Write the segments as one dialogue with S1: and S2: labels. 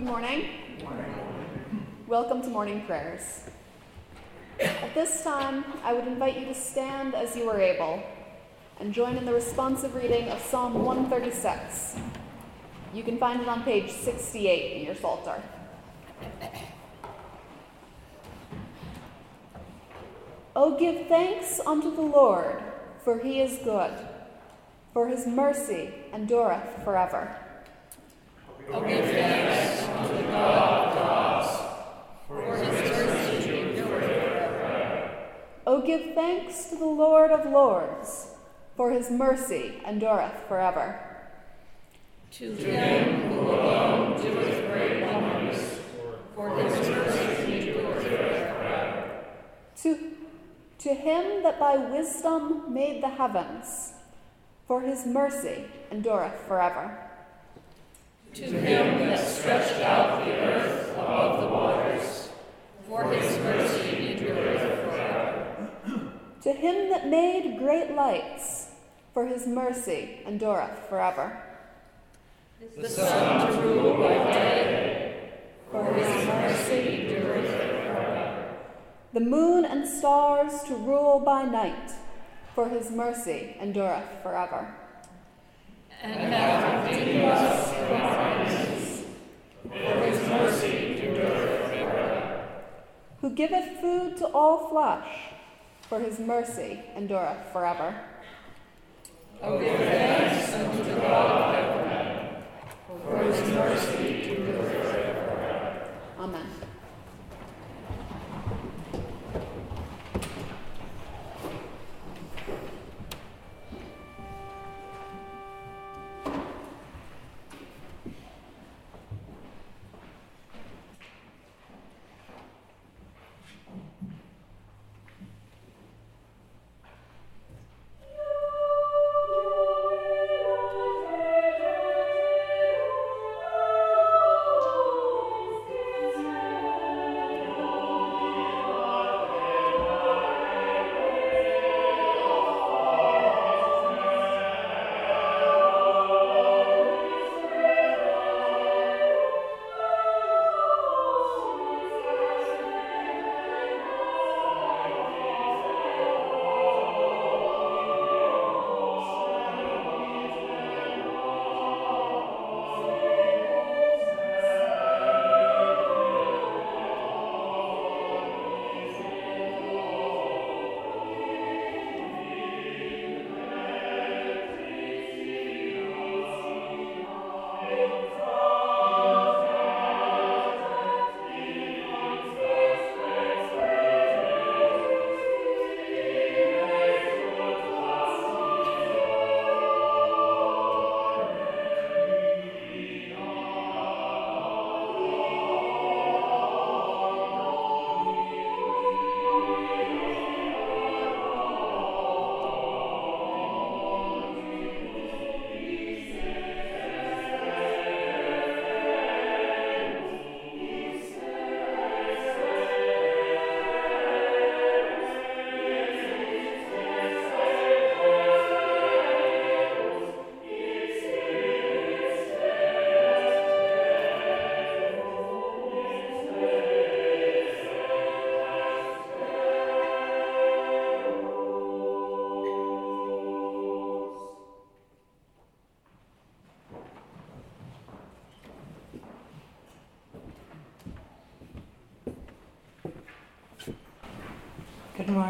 S1: Good morning. Welcome to morning prayers. At this time, I would invite you to stand as you are able and join in the responsive reading of Psalm 136. You can find it on page 68 in your Psalter. Oh, give thanks unto the Lord, for he is good, for his mercy endureth forever.
S2: Give thanks unto God of gods, for his mercy endureth forever.
S1: Oh, give thanks to the Lord of lords, for his mercy endureth forever.
S2: To him who alone doeth great wonders, for his mercy endureth forever.
S1: To, to him that by wisdom made the heavens, for his mercy endureth forever.
S2: To him that stretched out the earth above the waters, for his mercy endureth forever.
S1: To him that made great lights, for his mercy endureth forever.
S2: The sun to rule by day, for his mercy endureth forever.
S1: The moon and stars to rule by night, for his mercy endureth forever.
S2: And hath
S1: Who giveth food to all flesh, for his mercy endureth forever.
S2: O give thanks unto God for his mercy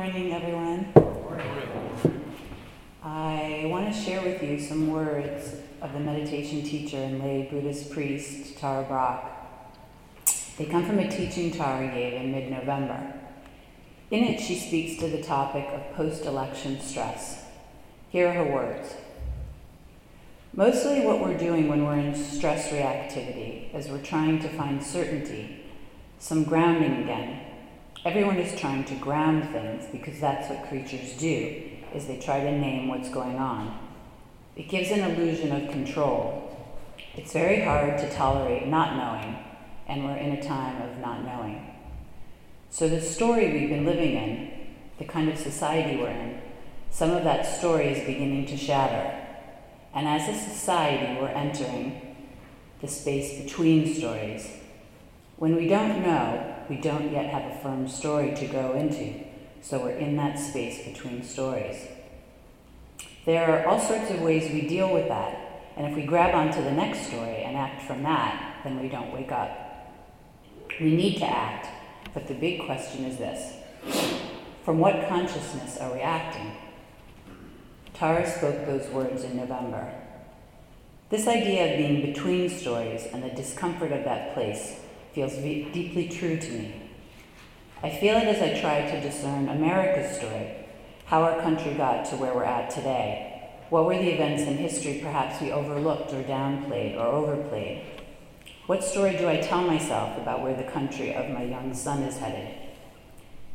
S3: morning, everyone. I want to share with you some words of the meditation teacher and lay Buddhist priest Tara Brach. They come from a teaching Tara gave in mid November. In it, she speaks to the topic of post election stress. Here are her words. Mostly, what we're doing when we're in stress reactivity is we're trying to find certainty, some grounding again, Everyone is trying to ground things because that's what creatures do, is they try to name what's going on. It gives an illusion of control. It's very hard to tolerate not knowing, and we're in a time of not knowing. So the story we've been living in, the kind of society we're in, some of that story is beginning to shatter. And as a society, we're entering the space between stories. When we don't know, we don't yet have a firm story to go into, so we're in that space between stories. There are all sorts of ways we deal with that, and if we grab onto the next story and act from that, then we don't wake up. We need to act, but the big question is this From what consciousness are we acting? Tara spoke those words in November. This idea of being between stories and the discomfort of that place feels v- deeply true to me. I feel it as I try to discern America's story, how our country got to where we're at today. What were the events in history perhaps we overlooked or downplayed or overplayed? What story do I tell myself about where the country of my young son is headed?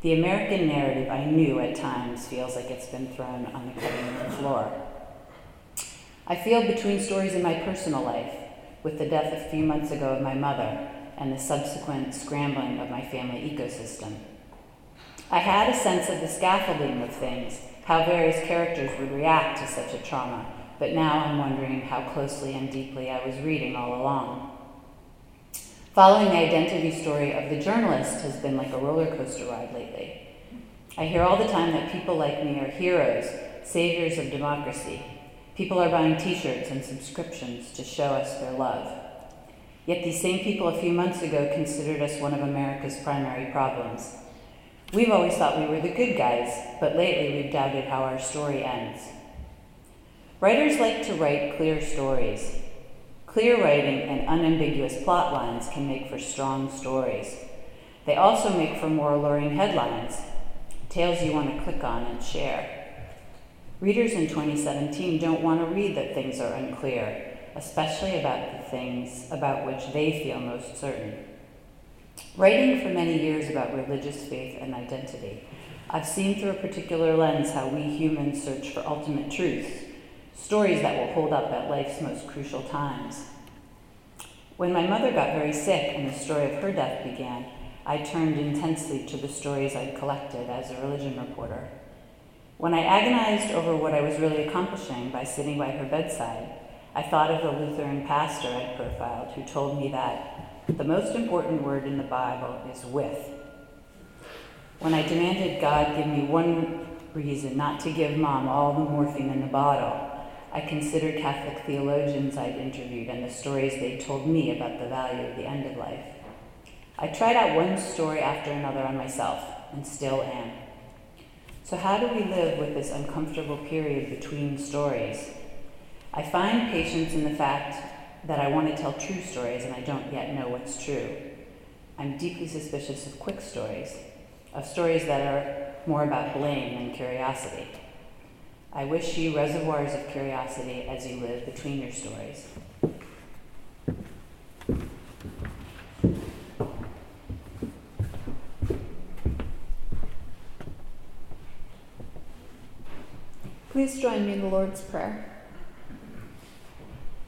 S3: The American narrative I knew at times feels like it's been thrown on the cutting room floor. I feel between stories in my personal life, with the death a few months ago of my mother and the subsequent scrambling of my family ecosystem. I had a sense of the scaffolding of things, how various characters would react to such a trauma, but now I'm wondering how closely and deeply I was reading all along. Following the identity story of the journalist has been like a roller coaster ride lately. I hear all the time that people like me are heroes, saviors of democracy. People are buying t shirts and subscriptions to show us their love. Yet these same people a few months ago considered us one of America's primary problems. We've always thought we were the good guys, but lately we've doubted how our story ends. Writers like to write clear stories, Clear writing and unambiguous plot lines can make for strong stories. They also make for more alluring headlines, tales you want to click on and share. Readers in 2017 don't want to read that things are unclear, especially about the things about which they feel most certain. Writing for many years about religious faith and identity, I've seen through a particular lens how we humans search for ultimate truths stories that will hold up at life's most crucial times. When my mother got very sick and the story of her death began, I turned intensely to the stories I'd collected as a religion reporter. When I agonized over what I was really accomplishing by sitting by her bedside, I thought of the Lutheran pastor I'd profiled who told me that the most important word in the Bible is with. When I demanded God give me one reason not to give mom all the morphine in the bottle, I considered Catholic theologians I'd interviewed and the stories they told me about the value of the end of life. I tried out one story after another on myself, and still am. So, how do we live with this uncomfortable period between stories? I find patience in the fact that I want to tell true stories and I don't yet know what's true. I'm deeply suspicious of quick stories, of stories that are more about blame than curiosity. I wish you reservoirs of curiosity as you live between your stories.
S1: Please join me in the Lord's Prayer.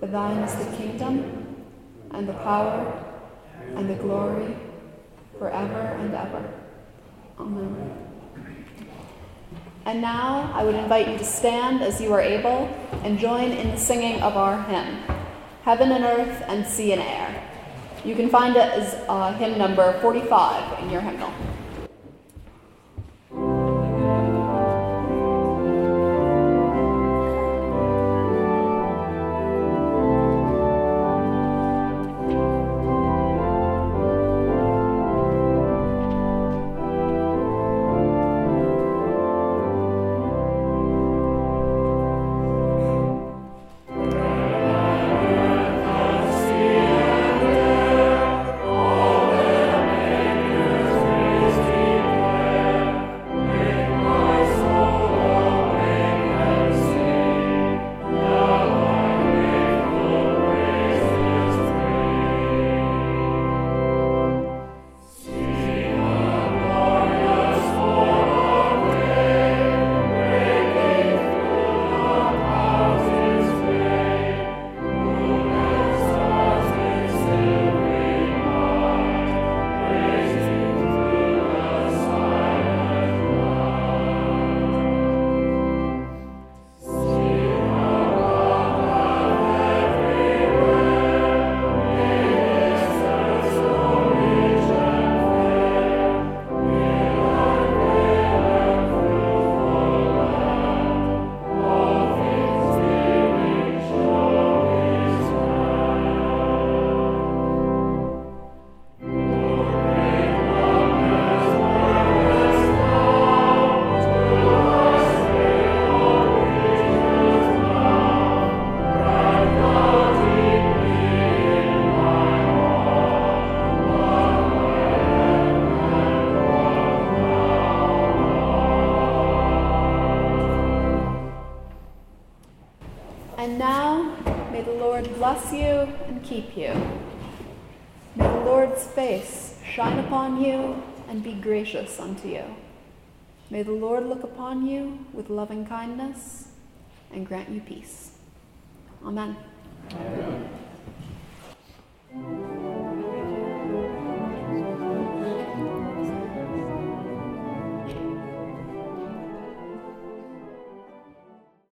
S1: For thine is the kingdom, and the power, and the glory, forever and ever. Amen. And now I would invite you to stand as you are able and join in the singing of our hymn, Heaven and Earth and Sea and Air. You can find it as uh, hymn number 45 in your hymnal. bless you and keep you. May the Lord's face shine upon you and be gracious unto you. May the Lord look upon you with loving kindness and grant you peace. Amen. Amen.